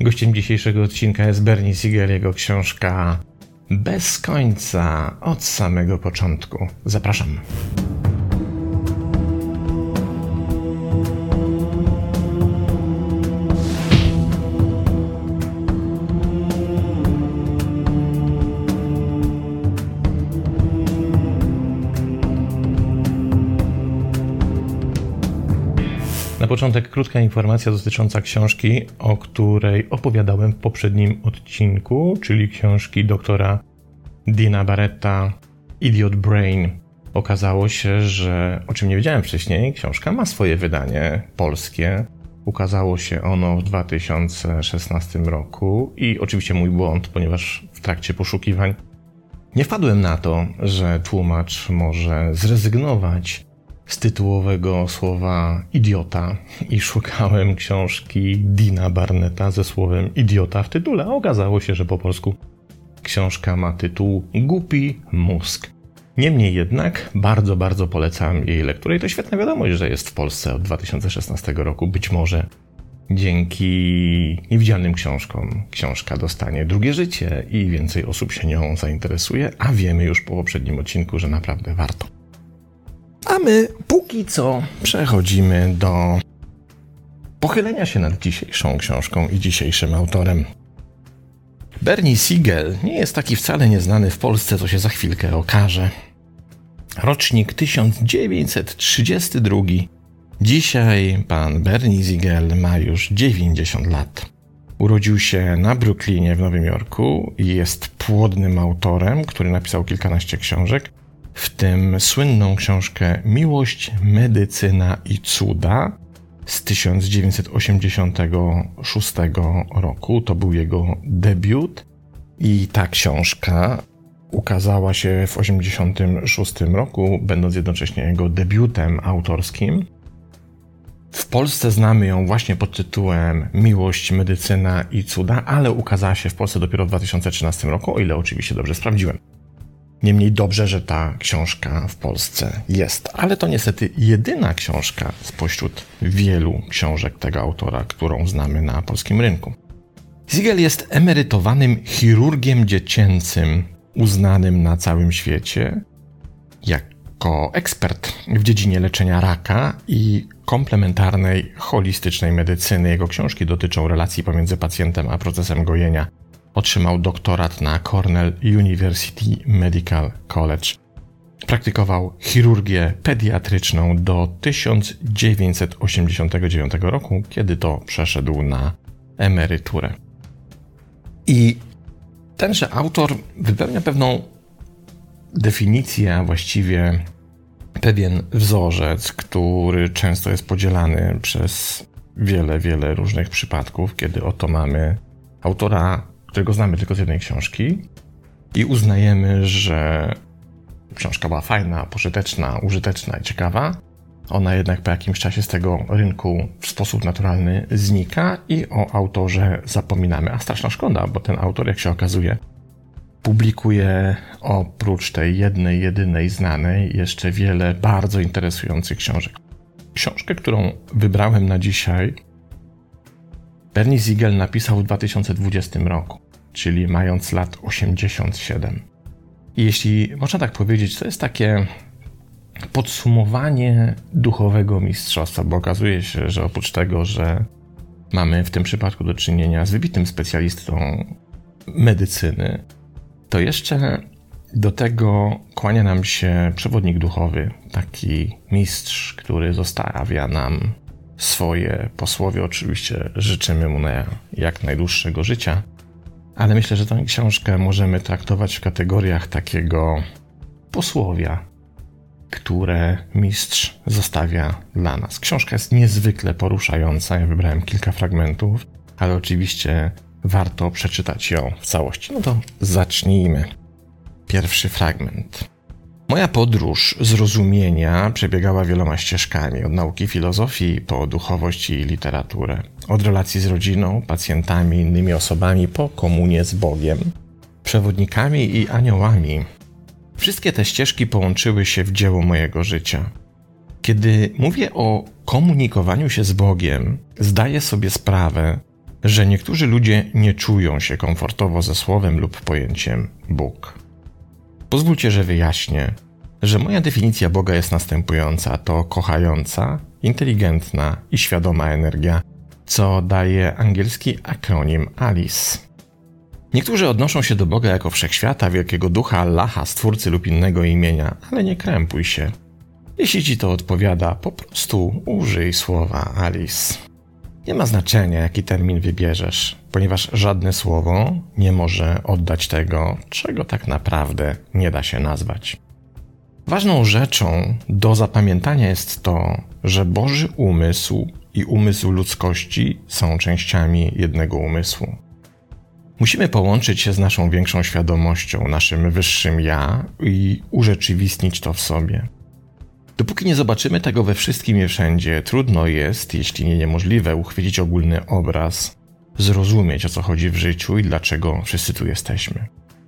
Gościem dzisiejszego odcinka jest Bernie Siegel, jego książka Bez końca, od samego początku. Zapraszam. Początek krótka informacja dotycząca książki, o której opowiadałem w poprzednim odcinku, czyli książki doktora Dina Barretta Idiot Brain. Okazało się, że o czym nie wiedziałem wcześniej, książka ma swoje wydanie polskie. Ukazało się ono w 2016 roku i oczywiście mój błąd, ponieważ w trakcie poszukiwań nie wpadłem na to, że tłumacz może zrezygnować z tytułowego słowa idiota i szukałem książki Dina Barneta ze słowem idiota w tytule, a okazało się, że po polsku książka ma tytuł Głupi mózg. Niemniej jednak bardzo, bardzo polecam jej lekturę i to świetna wiadomość, że jest w Polsce od 2016 roku. Być może dzięki niewidzialnym książkom książka dostanie drugie życie i więcej osób się nią zainteresuje, a wiemy już po poprzednim odcinku, że naprawdę warto. A my póki co przechodzimy do pochylenia się nad dzisiejszą książką i dzisiejszym autorem. Bernie Siegel nie jest taki wcale nieznany w Polsce, co się za chwilkę okaże. Rocznik 1932. Dzisiaj pan Bernie Siegel ma już 90 lat. Urodził się na Brooklynie w Nowym Jorku i jest płodnym autorem, który napisał kilkanaście książek w tym słynną książkę Miłość, Medycyna i Cuda z 1986 roku. To był jego debiut i ta książka ukazała się w 1986 roku, będąc jednocześnie jego debiutem autorskim. W Polsce znamy ją właśnie pod tytułem Miłość, Medycyna i Cuda, ale ukazała się w Polsce dopiero w 2013 roku, o ile oczywiście dobrze sprawdziłem. Niemniej dobrze, że ta książka w Polsce jest, ale to niestety jedyna książka spośród wielu książek tego autora, którą znamy na polskim rynku. Siegel jest emerytowanym chirurgiem dziecięcym, uznanym na całym świecie jako ekspert w dziedzinie leczenia raka i komplementarnej, holistycznej medycyny. Jego książki dotyczą relacji pomiędzy pacjentem a procesem gojenia Otrzymał doktorat na Cornell University Medical College. Praktykował chirurgię pediatryczną do 1989 roku, kiedy to przeszedł na emeryturę. I tenże autor wypełnia pewną definicję, a właściwie pewien wzorzec, który często jest podzielany przez wiele, wiele różnych przypadków, kiedy oto mamy autora którego znamy tylko z jednej książki i uznajemy, że książka była fajna, pożyteczna, użyteczna i ciekawa. Ona jednak po jakimś czasie z tego rynku w sposób naturalny znika i o autorze zapominamy. A straszna szkoda, bo ten autor, jak się okazuje, publikuje oprócz tej jednej, jedynej znanej jeszcze wiele bardzo interesujących książek. Książkę, którą wybrałem na dzisiaj, Bernie Siegel napisał w 2020 roku czyli mając lat 87. I jeśli można tak powiedzieć, to jest takie podsumowanie duchowego mistrzostwa, bo okazuje się, że oprócz tego, że mamy w tym przypadku do czynienia z wybitnym specjalistą medycyny, to jeszcze do tego kłania nam się przewodnik duchowy, taki mistrz, który zostawia nam swoje posłowie. Oczywiście życzymy mu na jak najdłuższego życia ale myślę, że tę książkę możemy traktować w kategoriach takiego posłowia, które mistrz zostawia dla nas. Książka jest niezwykle poruszająca. Ja wybrałem kilka fragmentów, ale oczywiście warto przeczytać ją w całości. No to zacznijmy. Pierwszy fragment. Moja podróż zrozumienia przebiegała wieloma ścieżkami, od nauki filozofii po duchowość i literaturę, od relacji z rodziną, pacjentami, innymi osobami po komunię z Bogiem, przewodnikami i aniołami. Wszystkie te ścieżki połączyły się w dzieło mojego życia. Kiedy mówię o komunikowaniu się z Bogiem, zdaję sobie sprawę, że niektórzy ludzie nie czują się komfortowo ze słowem lub pojęciem Bóg. Pozwólcie, że wyjaśnię, że moja definicja Boga jest następująca: to kochająca, inteligentna i świadoma energia, co daje angielski akronim ALICE. Niektórzy odnoszą się do Boga jako wszechświata, wielkiego ducha, Allaha, stwórcy lub innego imienia, ale nie krępuj się. Jeśli ci to odpowiada, po prostu użyj słowa Alice. Nie ma znaczenia, jaki termin wybierzesz, ponieważ żadne słowo nie może oddać tego, czego tak naprawdę nie da się nazwać. Ważną rzeczą do zapamiętania jest to, że Boży umysł i umysł ludzkości są częściami jednego umysłu. Musimy połączyć się z naszą większą świadomością, naszym wyższym ja i urzeczywistnić to w sobie. Dopóki nie zobaczymy tego we wszystkim i wszędzie, trudno jest, jeśli nie niemożliwe, uchwycić ogólny obraz, zrozumieć o co chodzi w życiu i dlaczego wszyscy tu jesteśmy.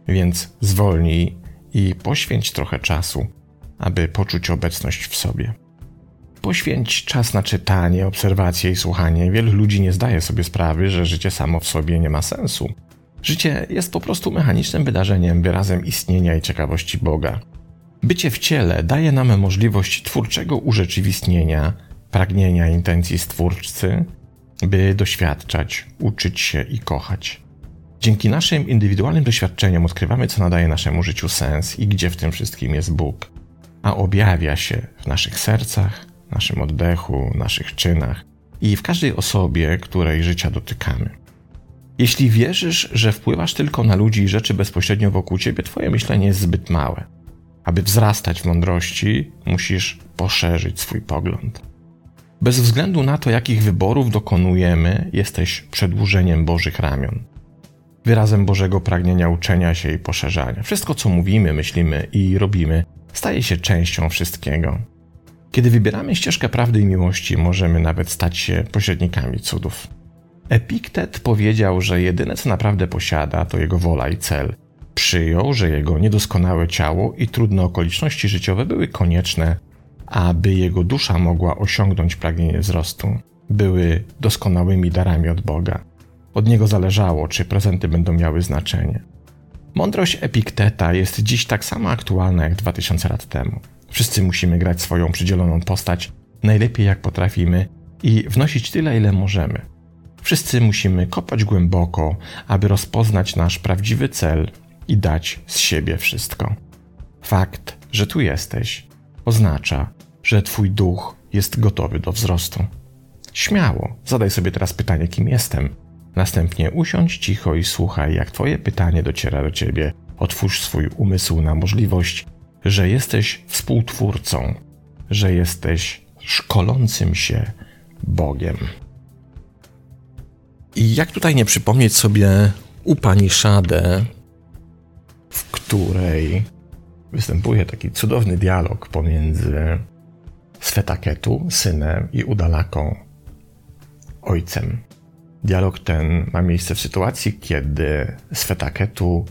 Więc zwolnij i poświęć trochę czasu, aby poczuć obecność w sobie. Poświęć czas na czytanie, obserwacje i słuchanie. Wielu ludzi nie zdaje sobie sprawy, że życie samo w sobie nie ma sensu. Życie jest po prostu mechanicznym wydarzeniem, wyrazem istnienia i ciekawości Boga. Bycie w ciele daje nam możliwość twórczego urzeczywistnienia pragnienia intencji stwórcy, by doświadczać, uczyć się i kochać. Dzięki naszym indywidualnym doświadczeniom odkrywamy, co nadaje naszemu życiu sens i gdzie w tym wszystkim jest Bóg, a objawia się w naszych sercach, naszym oddechu, naszych czynach i w każdej osobie, której życia dotykamy. Jeśli wierzysz, że wpływasz tylko na ludzi i rzeczy bezpośrednio wokół ciebie, twoje myślenie jest zbyt małe. Aby wzrastać w mądrości, musisz poszerzyć swój pogląd. Bez względu na to, jakich wyborów dokonujemy, jesteś przedłużeniem Bożych ramion. Wyrazem Bożego pragnienia uczenia się i poszerzania. Wszystko, co mówimy, myślimy i robimy, staje się częścią wszystkiego. Kiedy wybieramy ścieżkę prawdy i miłości, możemy nawet stać się pośrednikami cudów. Epiktet powiedział, że jedyne co naprawdę posiada to jego wola i cel – Przyjął, że jego niedoskonałe ciało i trudne okoliczności życiowe były konieczne, aby jego dusza mogła osiągnąć pragnienie wzrostu. Były doskonałymi darami od Boga. Od niego zależało, czy prezenty będą miały znaczenie. Mądrość Epikteta jest dziś tak samo aktualna jak 2000 lat temu. Wszyscy musimy grać swoją przydzieloną postać najlepiej jak potrafimy i wnosić tyle, ile możemy. Wszyscy musimy kopać głęboko, aby rozpoznać nasz prawdziwy cel i dać z siebie wszystko. Fakt, że tu jesteś, oznacza, że Twój duch jest gotowy do wzrostu. Śmiało, zadaj sobie teraz pytanie, kim jestem. Następnie usiądź cicho i słuchaj, jak Twoje pytanie dociera do Ciebie. Otwórz swój umysł na możliwość, że jesteś współtwórcą, że jesteś szkolącym się Bogiem. I jak tutaj nie przypomnieć sobie Upanishadę, której występuje taki cudowny dialog pomiędzy Svetaketu, synem, i Udalaką, ojcem. Dialog ten ma miejsce w sytuacji, kiedy Svetaketu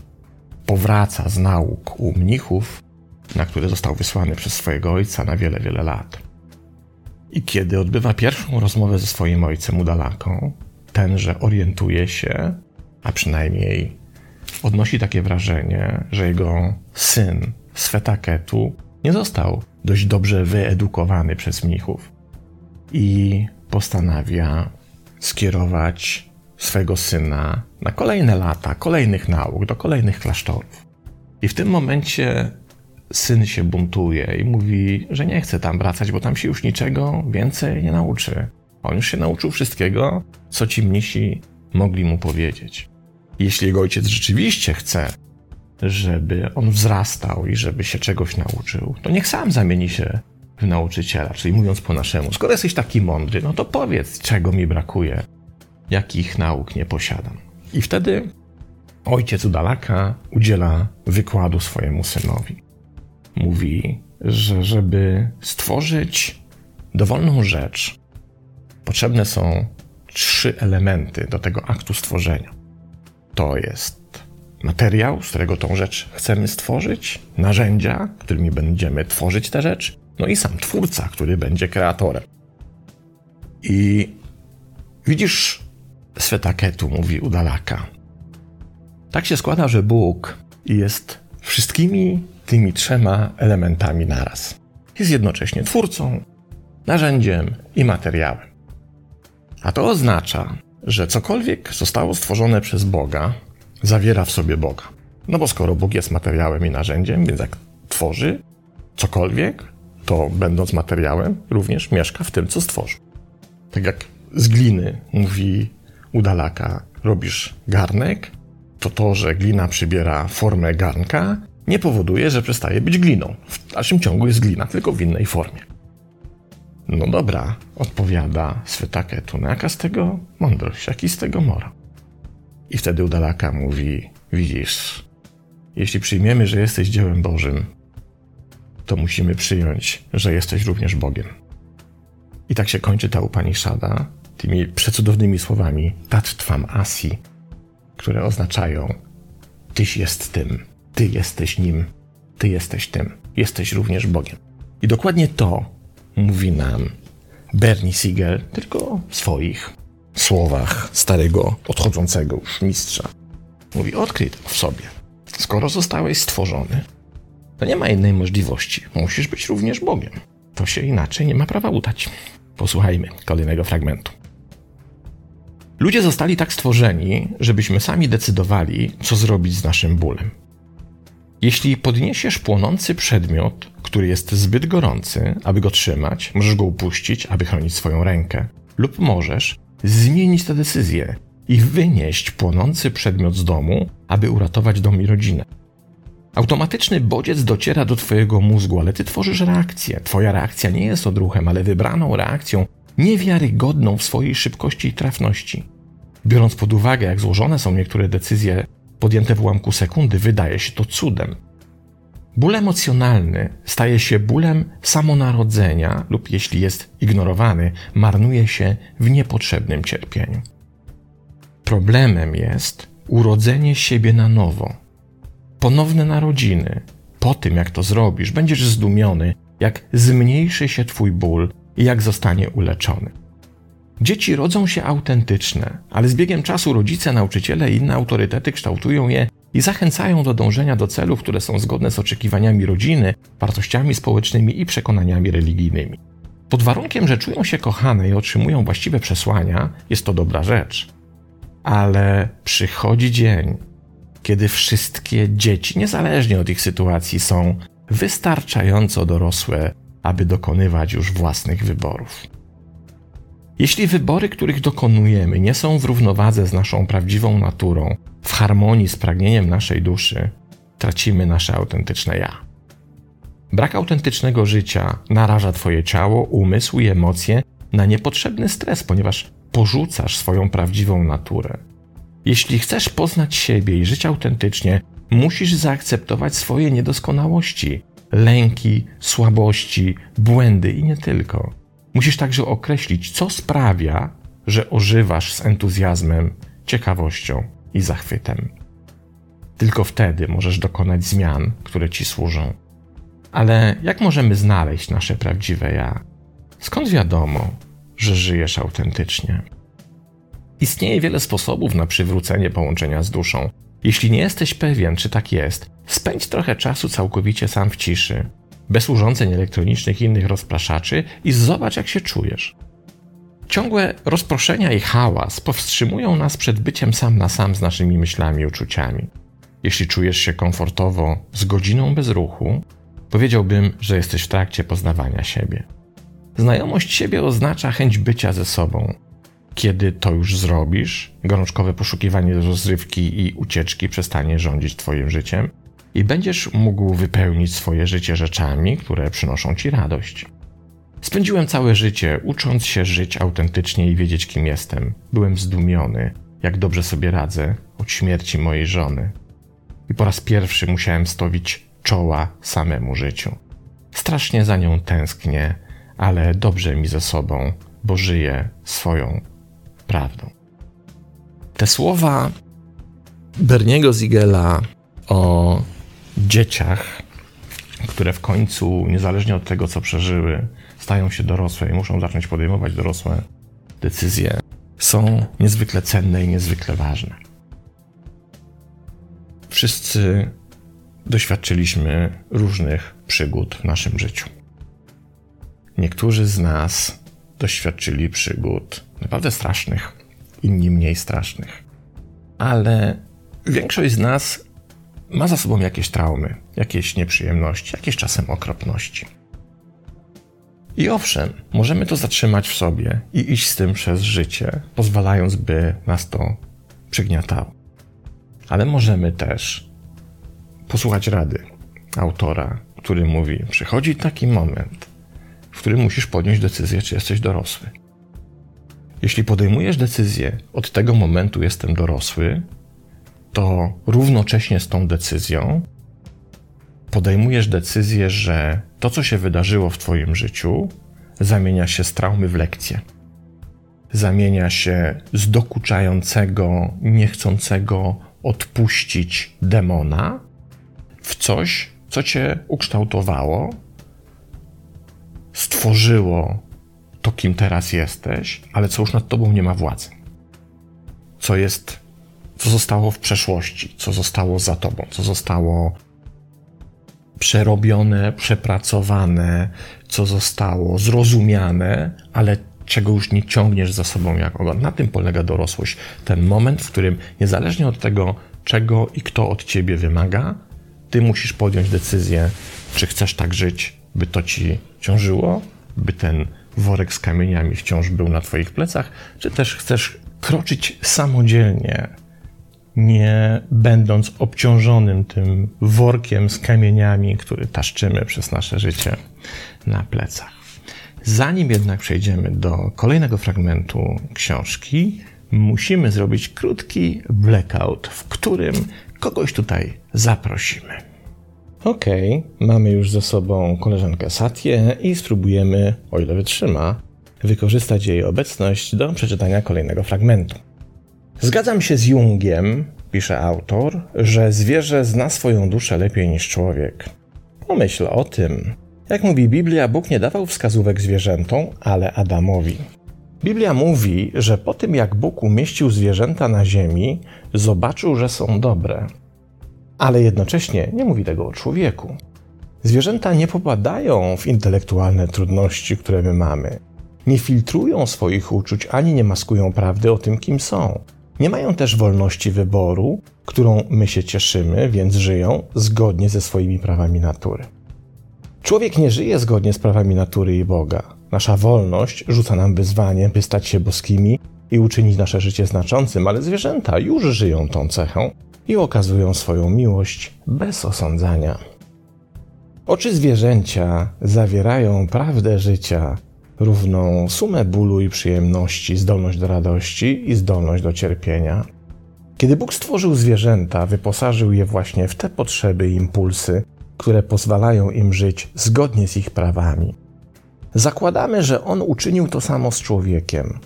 powraca z nauk u mnichów, na które został wysłany przez swojego ojca na wiele, wiele lat. I kiedy odbywa pierwszą rozmowę ze swoim ojcem Udalaką, tenże orientuje się, a przynajmniej odnosi takie wrażenie, że jego syn Svetaketu nie został dość dobrze wyedukowany przez mnichów i postanawia skierować swego syna na kolejne lata, kolejnych nauk, do kolejnych klasztorów. I w tym momencie syn się buntuje i mówi, że nie chce tam wracać, bo tam się już niczego więcej nie nauczy. On już się nauczył wszystkiego, co ci mnisi mogli mu powiedzieć. Jeśli jego ojciec rzeczywiście chce, żeby on wzrastał i żeby się czegoś nauczył, to niech sam zamieni się w nauczyciela, czyli mówiąc po naszemu, skoro jesteś taki mądry, no to powiedz, czego mi brakuje, jakich nauk nie posiadam. I wtedy ojciec Udalaka udziela wykładu swojemu synowi. Mówi, że żeby stworzyć dowolną rzecz, potrzebne są trzy elementy do tego aktu stworzenia to jest materiał, z którego tą rzecz chcemy stworzyć, narzędzia, którymi będziemy tworzyć tę rzecz, no i sam twórca, który będzie kreatorem. I widzisz Svetaketu, mówi Udalaka. Tak się składa, że Bóg jest wszystkimi tymi trzema elementami naraz. Jest jednocześnie twórcą, narzędziem i materiałem. A to oznacza, że cokolwiek zostało stworzone przez Boga, zawiera w sobie Boga. No bo skoro Bóg jest materiałem i narzędziem, więc jak tworzy cokolwiek, to będąc materiałem, również mieszka w tym, co stworzył. Tak jak z gliny mówi udalaka, robisz garnek, to to, że glina przybiera formę garnka, nie powoduje, że przestaje być gliną. W dalszym ciągu jest glina, tylko w innej formie. No dobra, odpowiada Svetaketu. No jaka z tego mądrość, jaki z tego mora? I wtedy Udalaka mówi, widzisz, jeśli przyjmiemy, że jesteś dziełem Bożym, to musimy przyjąć, że jesteś również Bogiem. I tak się kończy ta Upanishada tymi przecudownymi słowami Tattvam Asi, które oznaczają Tyś jest tym, Ty jesteś nim, Ty jesteś tym, jesteś również Bogiem. I dokładnie to mówi nam Bernie Siegel, tylko w swoich słowach starego, odchodzącego już mistrza. Mówi, odkryj to w sobie. Skoro zostałeś stworzony, to nie ma innej możliwości. Musisz być również Bogiem. To się inaczej nie ma prawa udać. Posłuchajmy kolejnego fragmentu. Ludzie zostali tak stworzeni, żebyśmy sami decydowali, co zrobić z naszym bólem. Jeśli podniesiesz płonący przedmiot, który jest zbyt gorący, aby go trzymać, możesz go upuścić, aby chronić swoją rękę, lub możesz zmienić tę decyzję i wynieść płonący przedmiot z domu, aby uratować dom i rodzinę. Automatyczny bodziec dociera do Twojego mózgu, ale Ty tworzysz reakcję. Twoja reakcja nie jest odruchem, ale wybraną reakcją, niewiarygodną w swojej szybkości i trafności. Biorąc pod uwagę, jak złożone są niektóre decyzje podjęte w ułamku sekundy, wydaje się to cudem. Ból emocjonalny staje się bólem samonarodzenia, lub jeśli jest ignorowany, marnuje się w niepotrzebnym cierpieniu. Problemem jest urodzenie siebie na nowo. Ponowne narodziny. Po tym, jak to zrobisz, będziesz zdumiony, jak zmniejszy się Twój ból i jak zostanie uleczony. Dzieci rodzą się autentyczne, ale z biegiem czasu rodzice, nauczyciele i inne autorytety kształtują je i zachęcają do dążenia do celów, które są zgodne z oczekiwaniami rodziny, wartościami społecznymi i przekonaniami religijnymi. Pod warunkiem, że czują się kochane i otrzymują właściwe przesłania, jest to dobra rzecz. Ale przychodzi dzień, kiedy wszystkie dzieci, niezależnie od ich sytuacji, są wystarczająco dorosłe, aby dokonywać już własnych wyborów. Jeśli wybory, których dokonujemy, nie są w równowadze z naszą prawdziwą naturą, w harmonii z pragnieniem naszej duszy, tracimy nasze autentyczne ja. Brak autentycznego życia naraża Twoje ciało, umysł i emocje na niepotrzebny stres, ponieważ porzucasz swoją prawdziwą naturę. Jeśli chcesz poznać siebie i żyć autentycznie, musisz zaakceptować swoje niedoskonałości, lęki, słabości, błędy i nie tylko. Musisz także określić, co sprawia, że ożywasz z entuzjazmem, ciekawością i zachwytem. Tylko wtedy możesz dokonać zmian, które ci służą. Ale jak możemy znaleźć nasze prawdziwe ja? Skąd wiadomo, że żyjesz autentycznie? Istnieje wiele sposobów na przywrócenie połączenia z duszą. Jeśli nie jesteś pewien, czy tak jest, spędź trochę czasu całkowicie sam w ciszy, bez urządzeń elektronicznych i innych rozpraszaczy i zobacz, jak się czujesz. Ciągłe rozproszenia i hałas powstrzymują nas przed byciem sam na sam z naszymi myślami i uczuciami. Jeśli czujesz się komfortowo z godziną bez ruchu, powiedziałbym, że jesteś w trakcie poznawania siebie. Znajomość siebie oznacza chęć bycia ze sobą. Kiedy to już zrobisz, gorączkowe poszukiwanie rozrywki i ucieczki przestanie rządzić Twoim życiem i będziesz mógł wypełnić swoje życie rzeczami, które przynoszą Ci radość. Spędziłem całe życie ucząc się żyć autentycznie i wiedzieć, kim jestem. Byłem zdumiony, jak dobrze sobie radzę od śmierci mojej żony. I po raz pierwszy musiałem stowić czoła samemu życiu. Strasznie za nią tęsknię, ale dobrze mi ze sobą, bo żyję swoją prawdą. Te słowa Berniego Zigela o dzieciach, które w końcu, niezależnie od tego, co przeżyły, stają się dorosłe i muszą zacząć podejmować dorosłe decyzje, są niezwykle cenne i niezwykle ważne. Wszyscy doświadczyliśmy różnych przygód w naszym życiu. Niektórzy z nas doświadczyli przygód naprawdę strasznych, inni mniej strasznych. Ale większość z nas ma za sobą jakieś traumy, jakieś nieprzyjemności, jakieś czasem okropności. I owszem, możemy to zatrzymać w sobie i iść z tym przez życie, pozwalając, by nas to przygniatało. Ale możemy też posłuchać rady autora, który mówi: Przychodzi taki moment, w którym musisz podjąć decyzję, czy jesteś dorosły. Jeśli podejmujesz decyzję, od tego momentu jestem dorosły, to równocześnie z tą decyzją podejmujesz decyzję, że to, co się wydarzyło w Twoim życiu, zamienia się z traumy w lekcję. Zamienia się z dokuczającego, niechcącego odpuścić demona w coś, co Cię ukształtowało, stworzyło to, kim teraz jesteś, ale co już nad Tobą nie ma władzy. Co jest, co zostało w przeszłości, co zostało za Tobą, co zostało przerobione, przepracowane, co zostało zrozumiane, ale czego już nie ciągniesz za sobą jak ogon. Na tym polega dorosłość. Ten moment, w którym niezależnie od tego, czego i kto od ciebie wymaga, ty musisz podjąć decyzję, czy chcesz tak żyć, by to ci ciążyło, by ten worek z kamieniami wciąż był na twoich plecach, czy też chcesz kroczyć samodzielnie, nie będąc obciążonym tym workiem z kamieniami, który taszczymy przez nasze życie na plecach. Zanim jednak przejdziemy do kolejnego fragmentu książki, musimy zrobić krótki blackout, w którym kogoś tutaj zaprosimy. Ok, mamy już ze sobą koleżankę Satię i spróbujemy, o ile wytrzyma, wykorzystać jej obecność do przeczytania kolejnego fragmentu. Zgadzam się z Jungiem, pisze autor, że zwierzę zna swoją duszę lepiej niż człowiek. Pomyśl o tym. Jak mówi Biblia, Bóg nie dawał wskazówek zwierzętom, ale Adamowi. Biblia mówi, że po tym jak Bóg umieścił zwierzęta na ziemi, zobaczył, że są dobre. Ale jednocześnie nie mówi tego o człowieku. Zwierzęta nie popadają w intelektualne trudności, które my mamy. Nie filtrują swoich uczuć ani nie maskują prawdy o tym, kim są. Nie mają też wolności wyboru, którą my się cieszymy, więc żyją zgodnie ze swoimi prawami natury. Człowiek nie żyje zgodnie z prawami natury i Boga. Nasza wolność rzuca nam wyzwanie, by stać się boskimi i uczynić nasze życie znaczącym, ale zwierzęta już żyją tą cechą i okazują swoją miłość bez osądzania. Oczy zwierzęcia zawierają prawdę życia, równą sumę bólu i przyjemności, zdolność do radości i zdolność do cierpienia. Kiedy Bóg stworzył zwierzęta, wyposażył je właśnie w te potrzeby i impulsy, które pozwalają im żyć zgodnie z ich prawami. Zakładamy, że On uczynił to samo z człowiekiem.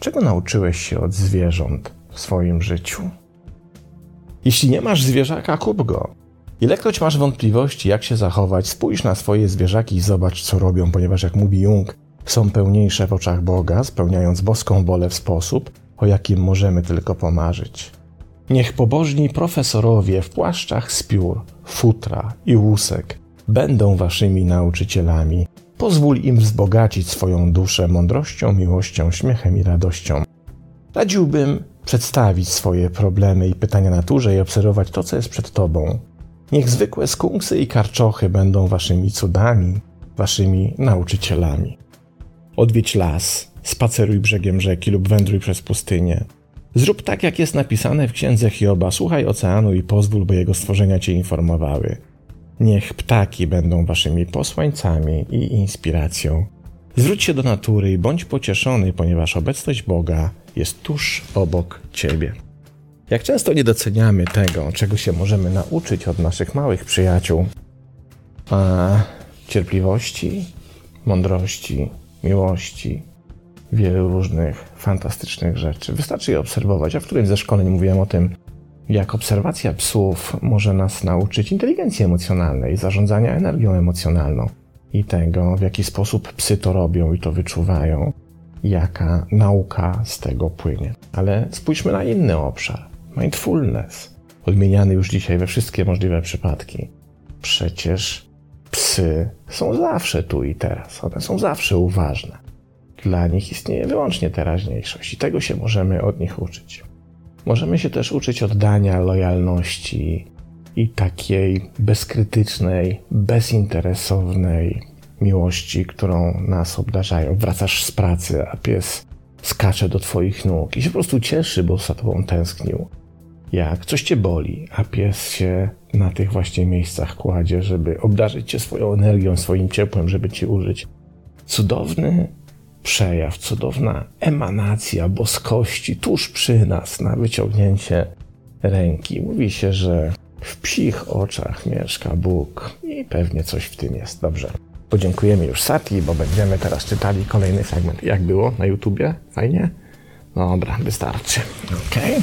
Czego nauczyłeś się od zwierząt w swoim życiu? Jeśli nie masz zwierzaka, kup go. Ilekroć masz wątpliwości, jak się zachować, spójrz na swoje zwierzaki i zobacz, co robią, ponieważ, jak mówi Jung, są pełniejsze w oczach Boga, spełniając boską wolę w sposób, o jakim możemy tylko pomarzyć. Niech pobożni profesorowie w płaszczach z piór, futra i łusek będą waszymi nauczycielami. Pozwól im wzbogacić swoją duszę mądrością, miłością, śmiechem i radością. Radziłbym przedstawić swoje problemy i pytania naturze i obserwować to, co jest przed tobą. Niech zwykłe skunksy i karczochy będą waszymi cudami, waszymi nauczycielami. Odwiedź las, spaceruj brzegiem rzeki lub wędruj przez pustynię. Zrób tak, jak jest napisane w księdze Hioba, słuchaj oceanu i pozwól, by jego stworzenia cię informowały. Niech ptaki będą waszymi posłańcami i inspiracją. Zwróć się do natury i bądź pocieszony, ponieważ obecność Boga jest tuż obok ciebie. Jak często nie doceniamy tego, czego się możemy nauczyć od naszych małych przyjaciół, a cierpliwości, mądrości, miłości, wielu różnych fantastycznych rzeczy. Wystarczy je obserwować. Ja w którymś ze szkoleń mówiłem o tym, jak obserwacja psów może nas nauczyć inteligencji emocjonalnej, zarządzania energią emocjonalną i tego, w jaki sposób psy to robią i to wyczuwają. jaka nauka z tego płynie. Ale spójrzmy na inny obszar mindfulness, odmieniany już dzisiaj we wszystkie możliwe przypadki. Przecież psy są zawsze tu i teraz, one są zawsze uważne. Dla nich istnieje wyłącznie teraźniejszość i tego się możemy od nich uczyć. Możemy się też uczyć oddania, lojalności i takiej bezkrytycznej, bezinteresownej miłości, którą nas obdarzają. Wracasz z pracy, a pies skacze do twoich nóg i się po prostu cieszy, bo za tobą tęsknił. Jak coś cię boli, a pies się na tych właśnie miejscach kładzie, żeby obdarzyć cię swoją energią, swoim ciepłem, żeby ci użyć. Cudowny przejaw, cudowna emanacja boskości tuż przy nas na wyciągnięcie ręki. Mówi się, że w psich oczach mieszka Bóg i pewnie coś w tym jest. Dobrze. Podziękujemy już Sati, bo będziemy teraz czytali kolejny fragment. Jak było na YouTubie? Fajnie? Dobra, wystarczy. Ok.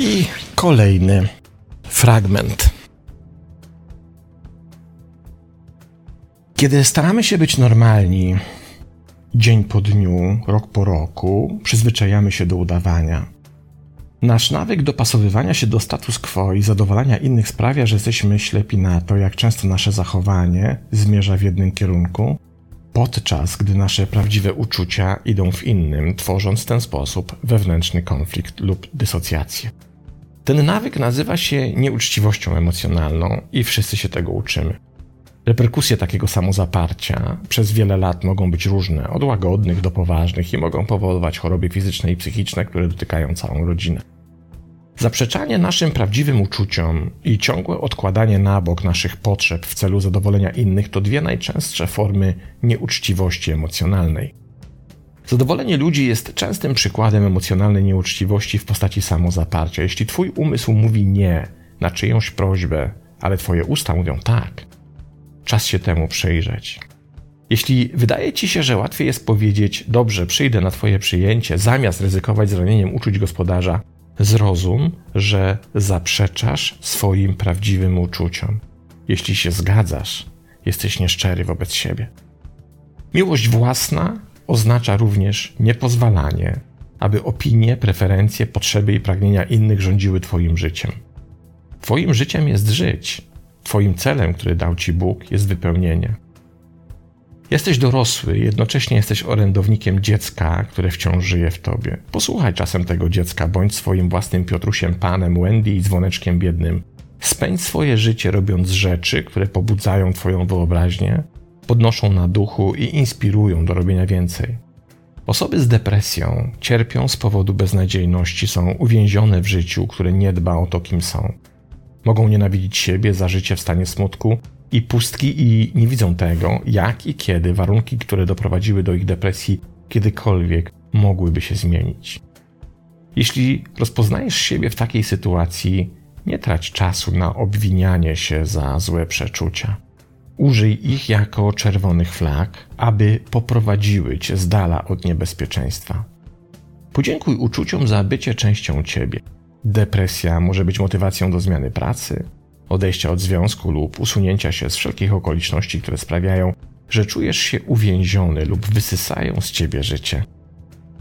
I kolejny fragment. Kiedy staramy się być normalni, dzień po dniu, rok po roku, przyzwyczajamy się do udawania. Nasz nawyk dopasowywania się do status quo i zadowalania innych sprawia, że jesteśmy ślepi na to, jak często nasze zachowanie zmierza w jednym kierunku, podczas gdy nasze prawdziwe uczucia idą w innym, tworząc w ten sposób wewnętrzny konflikt lub dysocjację. Ten nawyk nazywa się nieuczciwością emocjonalną i wszyscy się tego uczymy. Reperkusje takiego samozaparcia przez wiele lat mogą być różne, od łagodnych do poważnych i mogą powodować choroby fizyczne i psychiczne, które dotykają całą rodzinę. Zaprzeczanie naszym prawdziwym uczuciom i ciągłe odkładanie na bok naszych potrzeb w celu zadowolenia innych to dwie najczęstsze formy nieuczciwości emocjonalnej. Zadowolenie ludzi jest częstym przykładem emocjonalnej nieuczciwości w postaci samozaparcia. Jeśli twój umysł mówi nie na czyjąś prośbę, ale twoje usta mówią tak, czas się temu przyjrzeć. Jeśli wydaje ci się, że łatwiej jest powiedzieć dobrze, przyjdę na twoje przyjęcie, zamiast ryzykować zranieniem uczuć gospodarza, zrozum, że zaprzeczasz swoim prawdziwym uczuciom. Jeśli się zgadzasz, jesteś nieszczery wobec siebie. Miłość własna oznacza również niepozwalanie, aby opinie, preferencje, potrzeby i pragnienia innych rządziły Twoim życiem. Twoim życiem jest żyć. Twoim celem, który dał Ci Bóg, jest wypełnienie. Jesteś dorosły, jednocześnie jesteś orędownikiem dziecka, które wciąż żyje w tobie. Posłuchaj czasem tego dziecka, bądź swoim własnym Piotrusiem Panem, Wendy i dzwoneczkiem biednym. Spędź swoje życie robiąc rzeczy, które pobudzają Twoją wyobraźnię, podnoszą na duchu i inspirują do robienia więcej. Osoby z depresją cierpią z powodu beznadziejności, są uwięzione w życiu, które nie dba o to, kim są. Mogą nienawidzić siebie za życie w stanie smutku i pustki i nie widzą tego, jak i kiedy warunki, które doprowadziły do ich depresji, kiedykolwiek mogłyby się zmienić. Jeśli rozpoznajesz siebie w takiej sytuacji, nie trać czasu na obwinianie się za złe przeczucia. Użyj ich jako czerwonych flag, aby poprowadziły cię z dala od niebezpieczeństwa. Podziękuj uczuciom za bycie częścią ciebie. Depresja może być motywacją do zmiany pracy, odejścia od związku lub usunięcia się z wszelkich okoliczności, które sprawiają, że czujesz się uwięziony lub wysysają z ciebie życie.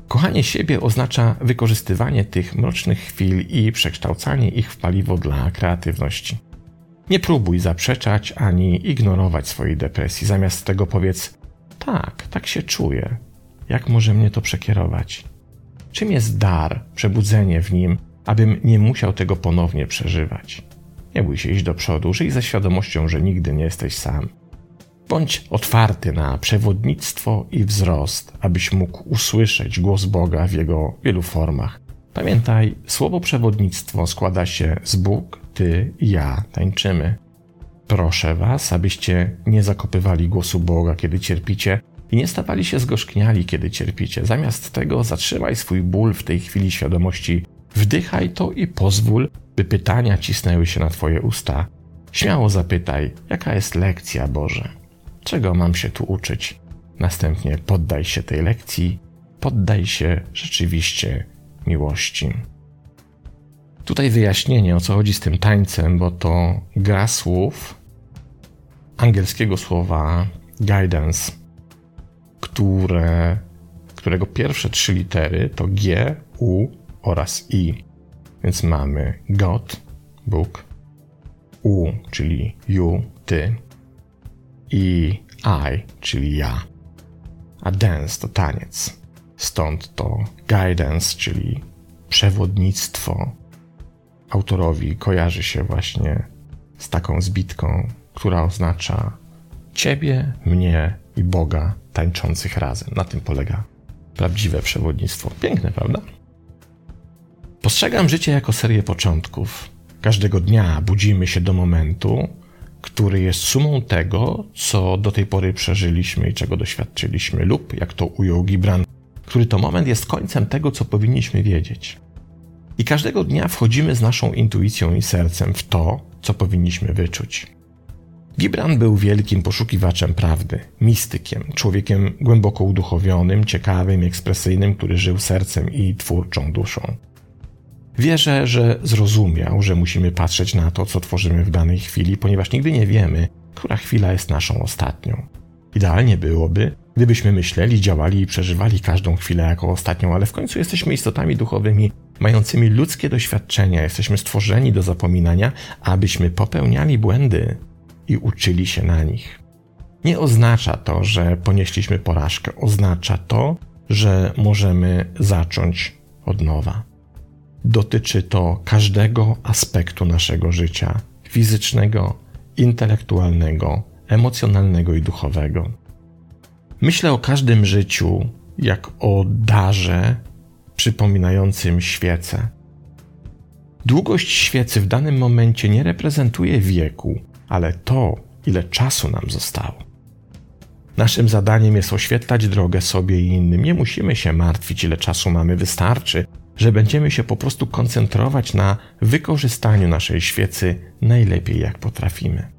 Kochanie siebie oznacza wykorzystywanie tych mrocznych chwil i przekształcanie ich w paliwo dla kreatywności. Nie próbuj zaprzeczać ani ignorować swojej depresji. Zamiast tego powiedz: Tak, tak się czuję. Jak może mnie to przekierować? Czym jest dar, przebudzenie w nim, abym nie musiał tego ponownie przeżywać? Nie bój się iść do przodu, żyj ze świadomością, że nigdy nie jesteś sam. Bądź otwarty na przewodnictwo i wzrost, abyś mógł usłyszeć głos Boga w jego wielu formach. Pamiętaj, słowo przewodnictwo składa się z Bóg, Ty i ja tańczymy. Proszę Was, abyście nie zakopywali głosu Boga, kiedy cierpicie, i nie stawali się zgorzkniali, kiedy cierpicie. Zamiast tego zatrzymaj swój ból w tej chwili świadomości, wdychaj to i pozwól, by pytania cisnęły się na Twoje usta. Śmiało zapytaj, jaka jest lekcja Boże? Czego mam się tu uczyć? Następnie poddaj się tej lekcji, poddaj się rzeczywiście miłości. Tutaj wyjaśnienie, o co chodzi z tym tańcem, bo to gra słów angielskiego słowa guidance, które którego pierwsze trzy litery to G, U oraz I. Więc mamy God, Bóg, U, czyli you, ty, i I, czyli ja. A dance to taniec. Stąd to guidance, czyli przewodnictwo. Autorowi kojarzy się właśnie z taką zbitką, która oznacza ciebie, mnie i Boga tańczących razem. Na tym polega prawdziwe przewodnictwo. Piękne, prawda? Postrzegam życie jako serię początków. Każdego dnia budzimy się do momentu, który jest sumą tego, co do tej pory przeżyliśmy i czego doświadczyliśmy, lub, jak to ujął Gibran, który to moment jest końcem tego, co powinniśmy wiedzieć. I każdego dnia wchodzimy z naszą intuicją i sercem w to, co powinniśmy wyczuć. Gibran był wielkim poszukiwaczem prawdy, mistykiem, człowiekiem głęboko uduchowionym, ciekawym, ekspresyjnym, który żył sercem i twórczą duszą. Wierzę, że zrozumiał, że musimy patrzeć na to, co tworzymy w danej chwili, ponieważ nigdy nie wiemy, która chwila jest naszą ostatnią. Idealnie byłoby, gdybyśmy myśleli, działali i przeżywali każdą chwilę jako ostatnią, ale w końcu jesteśmy istotami duchowymi, mającymi ludzkie doświadczenia, jesteśmy stworzeni do zapominania, abyśmy popełniali błędy i uczyli się na nich. Nie oznacza to, że ponieśliśmy porażkę, oznacza to, że możemy zacząć od nowa. Dotyczy to każdego aspektu naszego życia fizycznego, intelektualnego, emocjonalnego i duchowego. Myślę o każdym życiu jak o darze przypominającym świecę. Długość świecy w danym momencie nie reprezentuje wieku, ale to, ile czasu nam zostało. Naszym zadaniem jest oświetlać drogę sobie i innym. Nie musimy się martwić, ile czasu mamy, wystarczy, że będziemy się po prostu koncentrować na wykorzystaniu naszej świecy najlepiej jak potrafimy.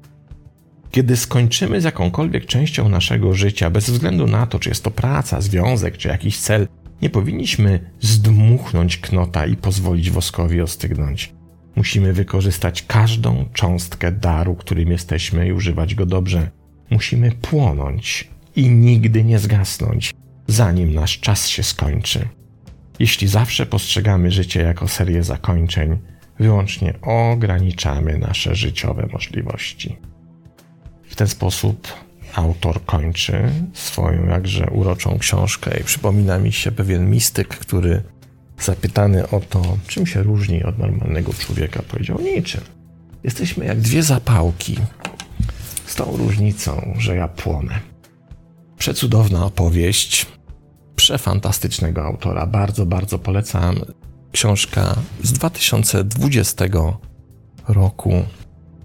Kiedy skończymy z jakąkolwiek częścią naszego życia, bez względu na to, czy jest to praca, związek, czy jakiś cel, nie powinniśmy zdmuchnąć knota i pozwolić woskowi ostygnąć. Musimy wykorzystać każdą cząstkę daru, którym jesteśmy i używać go dobrze. Musimy płonąć i nigdy nie zgasnąć, zanim nasz czas się skończy. Jeśli zawsze postrzegamy życie jako serię zakończeń, wyłącznie ograniczamy nasze życiowe możliwości. Ten sposób autor kończy swoją jakże uroczą książkę i przypomina mi się pewien mistyk, który zapytany o to, czym się różni od normalnego człowieka, powiedział niczym. Jesteśmy jak dwie zapałki, z tą różnicą, że ja płonę. Przecudowna opowieść, przefantastycznego autora. Bardzo, bardzo polecam. Książka z 2020 roku.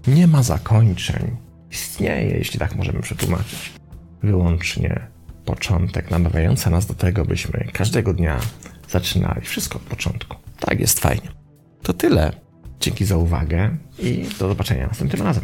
Nie ma zakończeń. Istnieje, jeśli tak możemy przetłumaczyć. Wyłącznie początek namawiający nas do tego, byśmy każdego dnia zaczynali wszystko od początku. Tak jest fajnie. To tyle. Dzięki za uwagę i do zobaczenia następnym razem.